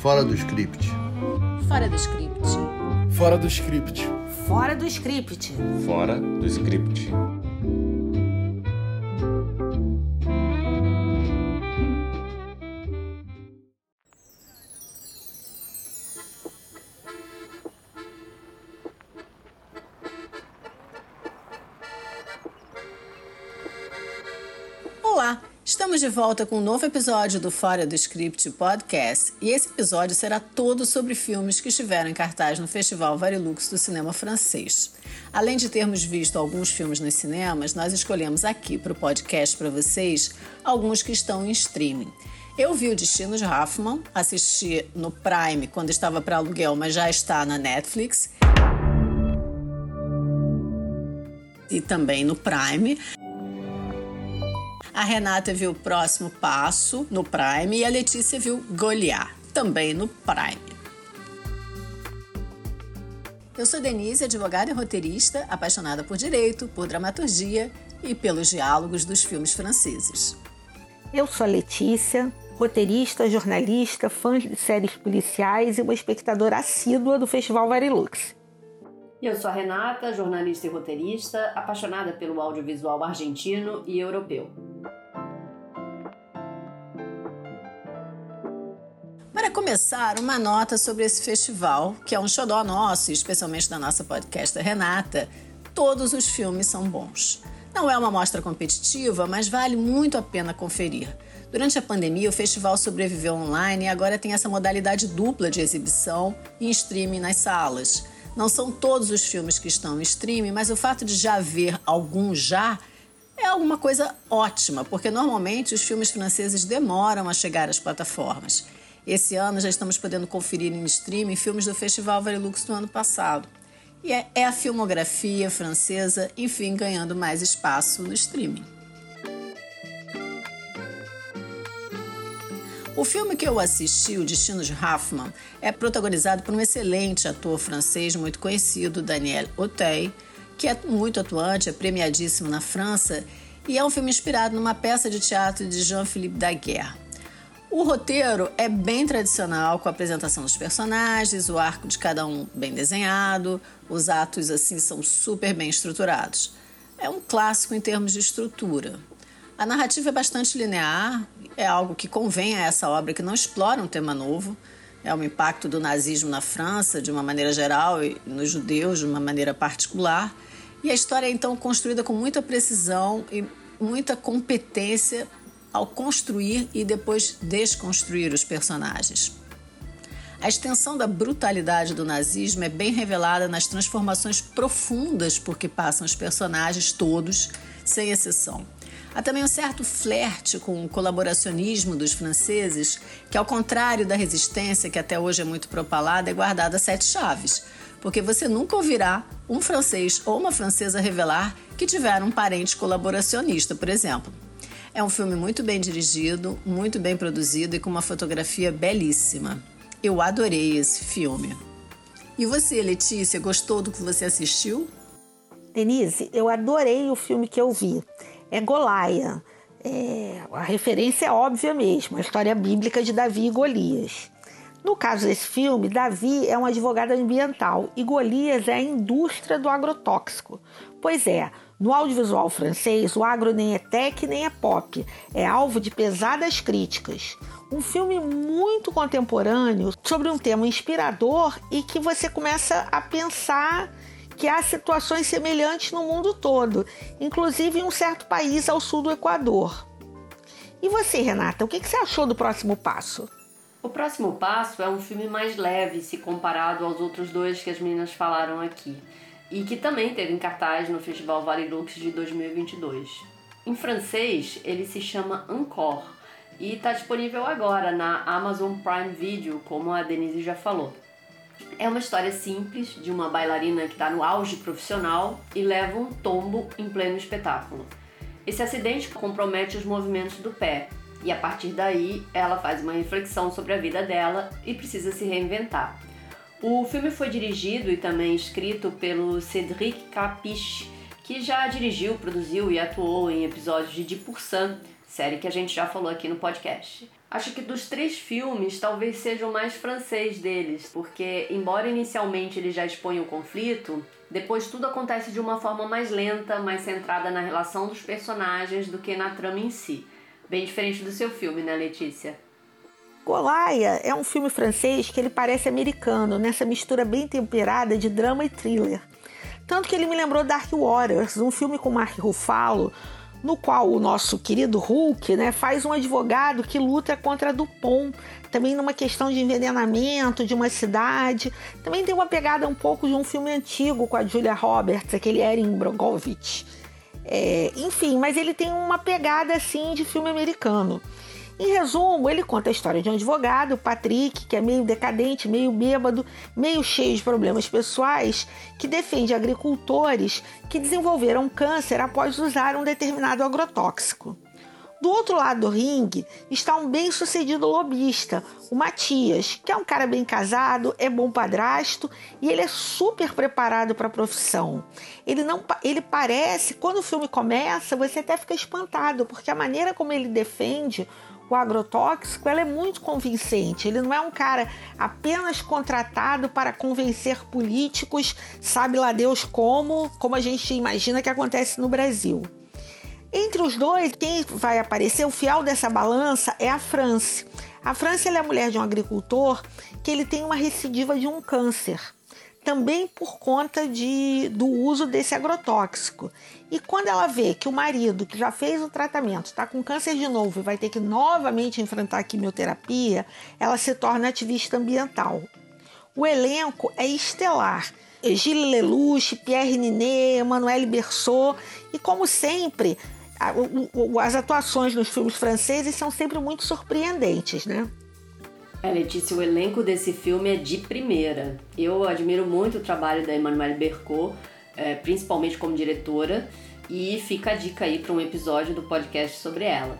Fora do script. Fora do script. Fora do script. Fora do script. Fora do script. De volta com um novo episódio do Fora do Script Podcast e esse episódio será todo sobre filmes que estiveram em cartaz no Festival Varilux do cinema francês. Além de termos visto alguns filmes nos cinemas, nós escolhemos aqui para o podcast para vocês alguns que estão em streaming. Eu vi o Destino de Hoffman, assisti no Prime quando estava para aluguel, mas já está na Netflix. E também no Prime. A Renata viu o Próximo Passo no Prime e a Letícia viu Goliat, também no Prime. Eu sou Denise, advogada e roteirista, apaixonada por direito, por dramaturgia e pelos diálogos dos filmes franceses. Eu sou a Letícia, roteirista, jornalista, fã de séries policiais e uma espectadora assídua do Festival Varilux. Eu sou a Renata, jornalista e roteirista, apaixonada pelo audiovisual argentino e europeu. Começar, uma nota sobre esse festival, que é um xodó nosso, especialmente da nossa podcaster Renata. Todos os filmes são bons. Não é uma mostra competitiva, mas vale muito a pena conferir. Durante a pandemia, o festival sobreviveu online e agora tem essa modalidade dupla de exibição e streaming nas salas. Não são todos os filmes que estão em streaming, mas o fato de já ver alguns já é alguma coisa ótima, porque normalmente os filmes franceses demoram a chegar às plataformas. Esse ano já estamos podendo conferir em streaming filmes do Festival Varilux do ano passado. E é, é a filmografia francesa, enfim, ganhando mais espaço no streaming. O filme que eu assisti, O Destino de Hoffman, é protagonizado por um excelente ator francês muito conhecido, Daniel Auteuil, que é muito atuante, é premiadíssimo na França e é um filme inspirado numa peça de teatro de Jean-Philippe Daguerre. O roteiro é bem tradicional, com a apresentação dos personagens, o arco de cada um bem desenhado, os atos assim são super bem estruturados. É um clássico em termos de estrutura. A narrativa é bastante linear, é algo que convém a essa obra que não explora um tema novo. É o impacto do nazismo na França, de uma maneira geral, e nos judeus, de uma maneira particular. E a história é então construída com muita precisão e muita competência ao construir e depois desconstruir os personagens. A extensão da brutalidade do nazismo é bem revelada nas transformações profundas por que passam os personagens todos, sem exceção. Há também um certo flerte com o colaboracionismo dos franceses, que, ao contrário da resistência, que até hoje é muito propalada, é guardada a sete chaves, porque você nunca ouvirá um francês ou uma francesa revelar que tiveram um parente colaboracionista, por exemplo. É um filme muito bem dirigido, muito bem produzido e com uma fotografia belíssima. Eu adorei esse filme. E você, Letícia, gostou do que você assistiu? Denise, eu adorei o filme que eu vi. É Golaia. É, a referência é óbvia mesmo, a história bíblica de Davi e Golias. No caso desse filme, Davi é um advogado ambiental e Golias é a indústria do agrotóxico. Pois é, no audiovisual francês, o agro nem é tech nem é pop, é alvo de pesadas críticas. Um filme muito contemporâneo sobre um tema inspirador e que você começa a pensar que há situações semelhantes no mundo todo, inclusive em um certo país ao sul do Equador. E você, Renata, o que você achou do próximo passo? O próximo passo é um filme mais leve se comparado aos outros dois que as meninas falaram aqui e que também teve em cartaz no Festival Varilux de 2022. Em francês, ele se chama Encore e está disponível agora na Amazon Prime Video, como a Denise já falou. É uma história simples de uma bailarina que está no auge profissional e leva um tombo em pleno espetáculo. Esse acidente compromete os movimentos do pé e a partir daí ela faz uma reflexão sobre a vida dela e precisa se reinventar. O filme foi dirigido e também escrito pelo Cédric Capiche, que já dirigiu, produziu e atuou em episódios de 10%, série que a gente já falou aqui no podcast. Acho que dos três filmes, talvez seja o mais francês deles, porque, embora inicialmente ele já exponha o conflito, depois tudo acontece de uma forma mais lenta, mais centrada na relação dos personagens do que na trama em si. Bem diferente do seu filme, né, Letícia? Golaia é um filme francês que ele parece americano, nessa mistura bem temperada de drama e thriller. Tanto que ele me lembrou Dark Waters, um filme com Mark Ruffalo, no qual o nosso querido Hulk né, faz um advogado que luta contra Dupont, também numa questão de envenenamento de uma cidade. Também tem uma pegada um pouco de um filme antigo com a Julia Roberts, aquele Erin Brogovich. É, enfim, mas ele tem uma pegada assim de filme americano. Em resumo, ele conta a história de um advogado, Patrick, que é meio decadente, meio bêbado, meio cheio de problemas pessoais, que defende agricultores que desenvolveram câncer após usar um determinado agrotóxico. Do outro lado do ringue está um bem-sucedido lobista, o Matias, que é um cara bem casado, é bom padrasto e ele é super preparado para a profissão. Ele não, ele parece, quando o filme começa, você até fica espantado, porque a maneira como ele defende o agrotóxico ela é muito convincente. Ele não é um cara apenas contratado para convencer políticos, sabe lá Deus como, como a gente imagina que acontece no Brasil. Entre os dois, quem vai aparecer, o fiel dessa balança é a França. A França é a mulher de um agricultor que ele tem uma recidiva de um câncer também por conta de, do uso desse agrotóxico. E quando ela vê que o marido, que já fez o tratamento, está com câncer de novo e vai ter que novamente enfrentar a quimioterapia, ela se torna ativista ambiental. O elenco é estelar. Gilles Lelouch, Pierre Ninet, Emmanuel Berceau e, como sempre, as atuações nos filmes franceses são sempre muito surpreendentes, né? É, Letícia, o elenco desse filme é de primeira. Eu admiro muito o trabalho da Emmanuelle Bercot, é, principalmente como diretora, e fica a dica aí para um episódio do podcast sobre ela.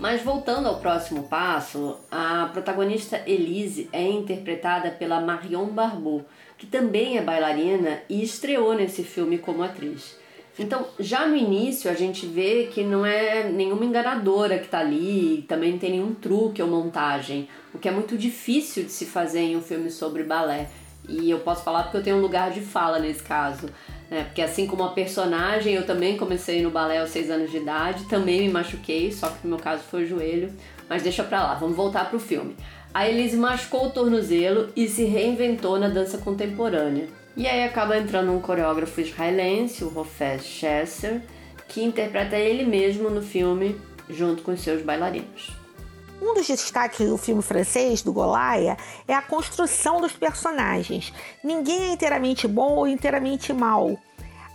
Mas voltando ao próximo passo, a protagonista Elise é interpretada pela Marion Barbeau, que também é bailarina e estreou nesse filme como atriz. Então, já no início, a gente vê que não é nenhuma enganadora que está ali, também não tem nenhum truque ou montagem, o que é muito difícil de se fazer em um filme sobre balé. E eu posso falar porque eu tenho um lugar de fala nesse caso. Né? Porque assim como a personagem, eu também comecei no balé aos 6 anos de idade, também me machuquei, só que no meu caso foi o joelho. Mas deixa pra lá, vamos voltar pro filme. A Elise machucou o tornozelo e se reinventou na dança contemporânea. E aí acaba entrando um coreógrafo israelense, o Rofes Chesser, que interpreta ele mesmo no filme junto com seus bailarinos. Um dos destaques do filme francês, do Golaia, é a construção dos personagens. Ninguém é inteiramente bom ou inteiramente mal.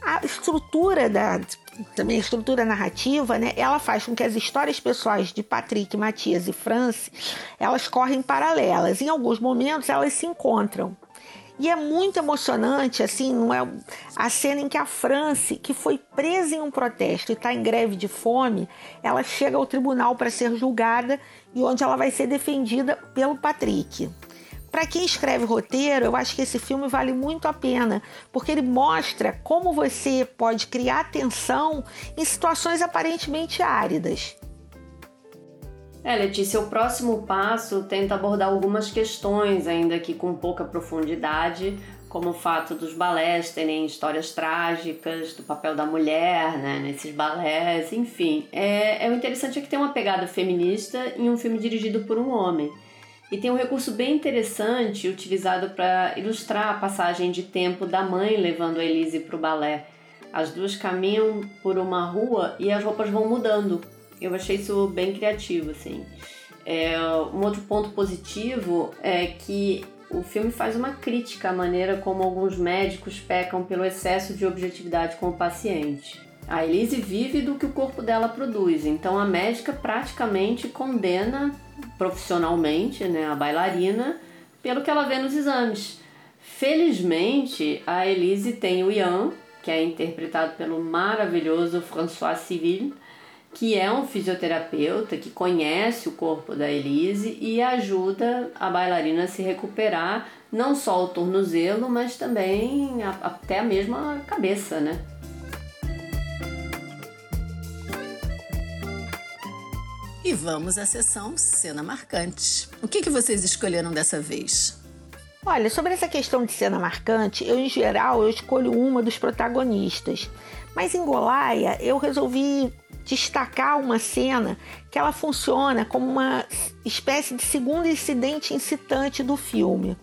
A estrutura da também a estrutura narrativa, né, ela faz com que as histórias pessoais de Patrick, Matias e France, elas correm paralelas. Em alguns momentos elas se encontram. E é muito emocionante, assim, não é a cena em que a France, que foi presa em um protesto e está em greve de fome, ela chega ao tribunal para ser julgada e onde ela vai ser defendida pelo Patrick. Para quem escreve roteiro, eu acho que esse filme vale muito a pena, porque ele mostra como você pode criar tensão em situações aparentemente áridas. É, Letícia, o próximo passo tenta abordar algumas questões, ainda que com pouca profundidade, como o fato dos balés terem histórias trágicas, do papel da mulher né, nesses balés, enfim. É, é o interessante é que tem uma pegada feminista em um filme dirigido por um homem. E tem um recurso bem interessante utilizado para ilustrar a passagem de tempo da mãe levando a Elise para o balé. As duas caminham por uma rua e as roupas vão mudando eu achei isso bem criativo, assim. É, um outro ponto positivo é que o filme faz uma crítica à maneira como alguns médicos pecam pelo excesso de objetividade com o paciente. A Elise vive do que o corpo dela produz, então a médica praticamente condena profissionalmente né, a bailarina pelo que ela vê nos exames. Felizmente, a Elise tem o Ian, que é interpretado pelo maravilhoso François Civil, que é um fisioterapeuta que conhece o corpo da Elise e ajuda a bailarina a se recuperar, não só o tornozelo, mas também a, até a mesma cabeça, né? E vamos à sessão Cena Marcante. O que, que vocês escolheram dessa vez? Olha, sobre essa questão de cena marcante, eu em geral eu escolho uma dos protagonistas. Mas em Golaia eu resolvi destacar uma cena que ela funciona como uma espécie de segundo incidente incitante do filme.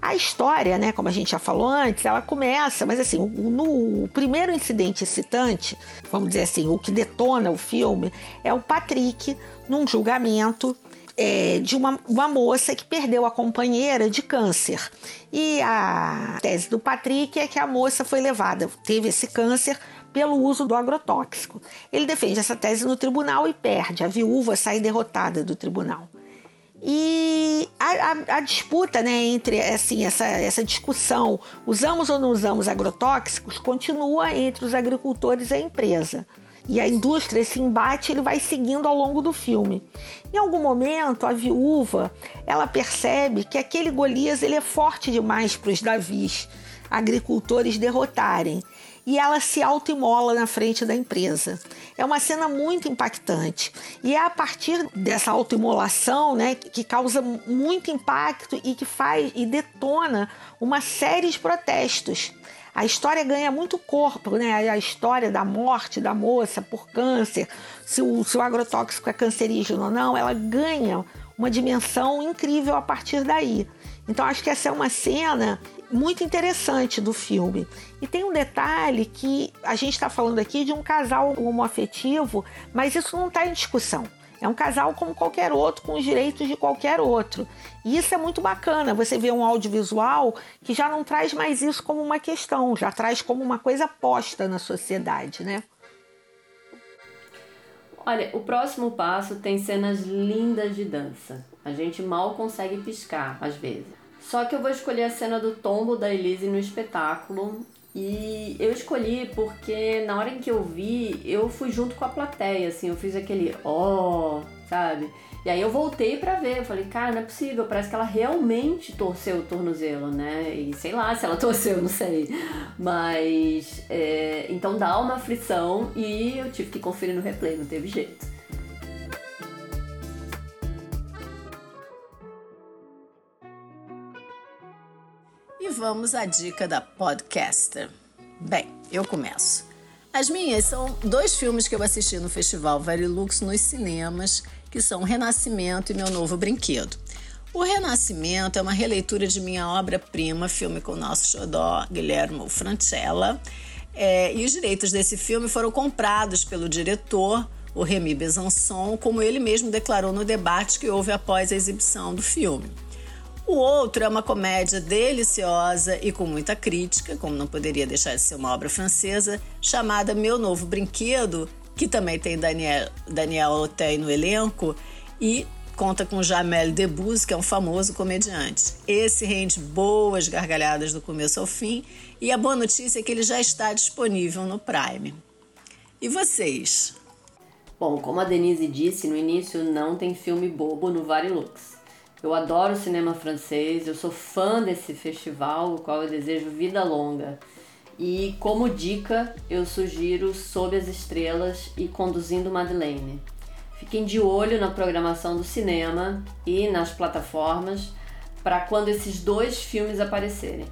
A história, né, como a gente já falou antes, ela começa, mas assim, no primeiro incidente excitante, vamos dizer assim, o que detona o filme, é o Patrick num julgamento é, de uma, uma moça que perdeu a companheira de câncer. E a tese do Patrick é que a moça foi levada, teve esse câncer pelo uso do agrotóxico. Ele defende essa tese no tribunal e perde. A viúva sai derrotada do tribunal. E a, a, a, disputa né, entre assim, essa, essa discussão, usamos ou não usamos agrotóxicos, continua entre os agricultores e a empresa. E a indústria, esse embate, ele vai seguindo ao longo do filme. Em algum momento, a viúva, ela percebe que aquele Golias ele é forte demais para os Davis, agricultores, derrotarem e ela se autoimola na frente da empresa. É uma cena muito impactante. E é a partir dessa autoimolação, né, que causa muito impacto e que faz e detona uma série de protestos. A história ganha muito corpo, né? A história da morte da moça por câncer, se o, se o agrotóxico é cancerígeno ou não, ela ganha uma dimensão incrível a partir daí. Então acho que essa é uma cena muito interessante do filme. E tem um detalhe que a gente está falando aqui de um casal homoafetivo, mas isso não está em discussão. É um casal como qualquer outro, com os direitos de qualquer outro. E isso é muito bacana. Você vê um audiovisual que já não traz mais isso como uma questão, já traz como uma coisa posta na sociedade, né? Olha, o próximo passo tem cenas lindas de dança. A gente mal consegue piscar às vezes. Só que eu vou escolher a cena do tombo da Elise no espetáculo. E eu escolhi porque na hora em que eu vi, eu fui junto com a plateia, assim, eu fiz aquele ó, oh, sabe? E aí eu voltei para ver, eu falei, cara, não é possível, parece que ela realmente torceu o tornozelo, né? E sei lá se ela torceu, não sei. Mas é, então dá uma aflição e eu tive que conferir no replay, não teve jeito. vamos à dica da podcaster. Bem, eu começo. As minhas são dois filmes que eu assisti no Festival Varilux nos cinemas, que são Renascimento e Meu Novo Brinquedo. O Renascimento é uma releitura de minha obra-prima, filme com o nosso xodó, Guilherme Francella. É, e os direitos desse filme foram comprados pelo diretor, o Remy Besançon, como ele mesmo declarou no debate que houve após a exibição do filme. O outro é uma comédia deliciosa e com muita crítica, como não poderia deixar de ser uma obra francesa, chamada Meu Novo Brinquedo, que também tem Daniel, Daniel Otey no elenco e conta com Jamel Debbouze, que é um famoso comediante. Esse rende boas gargalhadas do começo ao fim e a boa notícia é que ele já está disponível no Prime. E vocês? Bom, como a Denise disse no início, não tem filme bobo no Varilux. Eu adoro cinema francês, eu sou fã desse festival, o qual eu desejo vida longa. E como dica, eu sugiro Sob as Estrelas e Conduzindo Madeleine. Fiquem de olho na programação do cinema e nas plataformas para quando esses dois filmes aparecerem.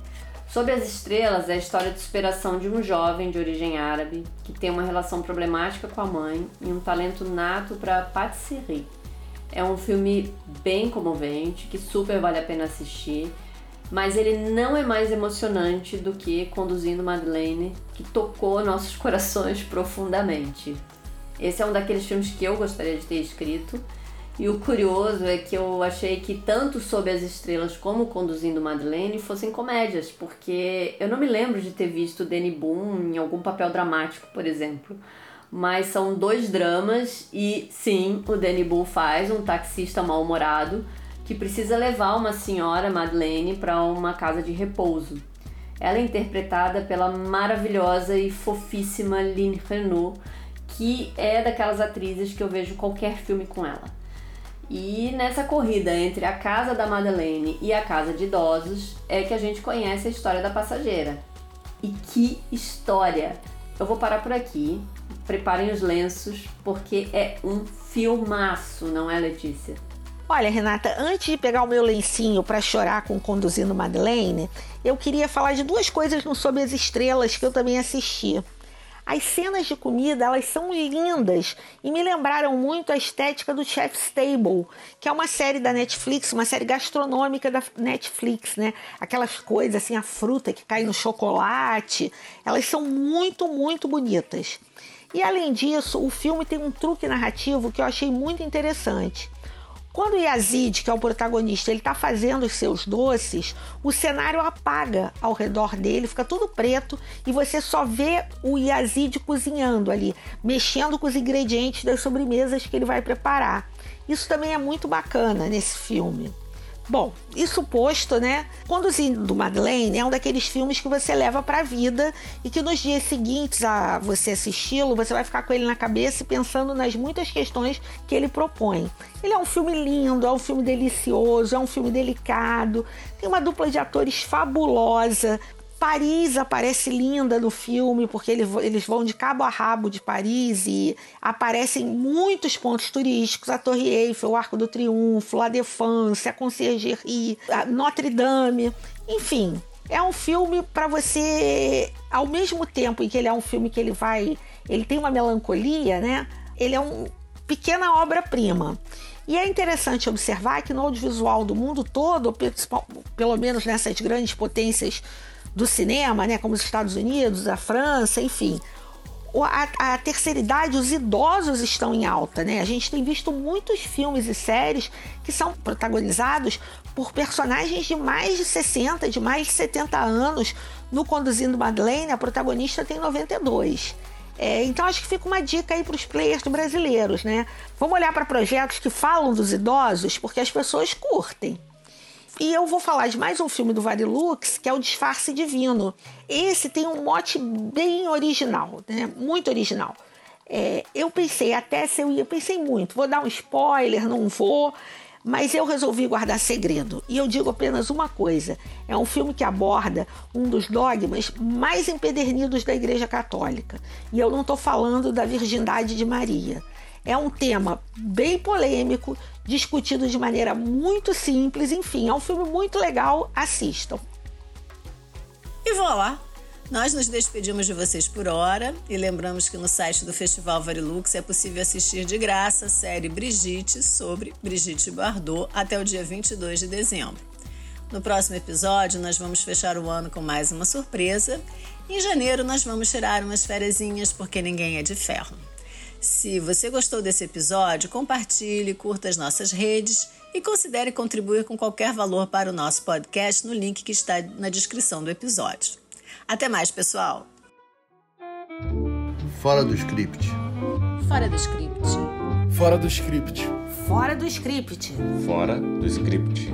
Sob as Estrelas é a história de superação de um jovem de origem árabe que tem uma relação problemática com a mãe e um talento nato para patisserie. É um filme bem comovente, que super vale a pena assistir, mas ele não é mais emocionante do que Conduzindo Madeleine, que tocou nossos corações profundamente. Esse é um daqueles filmes que eu gostaria de ter escrito. E o curioso é que eu achei que tanto Sob as Estrelas como Conduzindo Madeleine fossem comédias, porque eu não me lembro de ter visto Danny Boone em algum papel dramático, por exemplo mas são dois dramas e sim, o Danny Bull faz um taxista mal-humorado que precisa levar uma senhora, Madeleine, para uma casa de repouso. Ela é interpretada pela maravilhosa e fofíssima Lynn Renault, que é daquelas atrizes que eu vejo qualquer filme com ela. E nessa corrida entre a casa da Madeleine e a casa de idosos é que a gente conhece a história da passageira. E que história! Eu vou parar por aqui, preparem os lenços, porque é um filmaço, não é, Letícia? Olha, Renata, antes de pegar o meu lencinho para chorar com Conduzindo Madeleine, eu queria falar de duas coisas no Sob as Estrelas que eu também assisti. As cenas de comida, elas são lindas e me lembraram muito a estética do Chef's Table, que é uma série da Netflix, uma série gastronômica da Netflix, né? Aquelas coisas assim, a fruta que cai no chocolate, elas são muito, muito bonitas. E além disso, o filme tem um truque narrativo que eu achei muito interessante. Quando o Yazid, que é o protagonista, ele está fazendo os seus doces, o cenário apaga ao redor dele, fica tudo preto e você só vê o Yazid cozinhando ali, mexendo com os ingredientes das sobremesas que ele vai preparar. Isso também é muito bacana nesse filme. Bom, isso posto, né? Conduzindo Madeleine é um daqueles filmes que você leva para a vida e que nos dias seguintes a você assisti-lo, você vai ficar com ele na cabeça e pensando nas muitas questões que ele propõe. Ele é um filme lindo, é um filme delicioso, é um filme delicado, tem uma dupla de atores fabulosa, Paris aparece linda no filme, porque eles vão de cabo a rabo de Paris e aparecem muitos pontos turísticos: a Torre Eiffel, o Arco do Triunfo, La Défense, a Conciergerie, a Notre Dame, enfim. É um filme para você, ao mesmo tempo em que ele é um filme que ele vai, ele tem uma melancolia, né? Ele é uma pequena obra-prima. E é interessante observar que no audiovisual do mundo todo, pelo menos nessas grandes potências do cinema, né, como os Estados Unidos, a França, enfim. A, a, terceira idade, os idosos estão em alta, né? A gente tem visto muitos filmes e séries que são protagonizados por personagens de mais de 60, de mais de 70 anos. No Conduzindo Madeleine, a protagonista tem 92. É, então acho que fica uma dica aí para os players brasileiros, né? Vamos olhar para projetos que falam dos idosos, porque as pessoas curtem. E eu vou falar de mais um filme do Varilux, que é o Disfarce Divino. Esse tem um mote bem original, né? muito original. É, eu pensei até se eu ia, pensei muito, vou dar um spoiler, não vou, mas eu resolvi guardar segredo. E eu digo apenas uma coisa: é um filme que aborda um dos dogmas mais empedernidos da Igreja Católica. E eu não estou falando da virgindade de Maria. É um tema bem polêmico, discutido de maneira muito simples. Enfim, é um filme muito legal. Assistam. E voilà! Nós nos despedimos de vocês por hora e lembramos que no site do Festival Varilux é possível assistir de graça a série Brigitte sobre Brigitte Bardot até o dia 22 de dezembro. No próximo episódio, nós vamos fechar o ano com mais uma surpresa. Em janeiro, nós vamos tirar umas férias porque ninguém é de ferro. Se você gostou desse episódio, compartilhe, curta as nossas redes e considere contribuir com qualquer valor para o nosso podcast no link que está na descrição do episódio. Até mais, pessoal! Fora do script. Fora do script. Fora do script. Fora do script. Fora do script.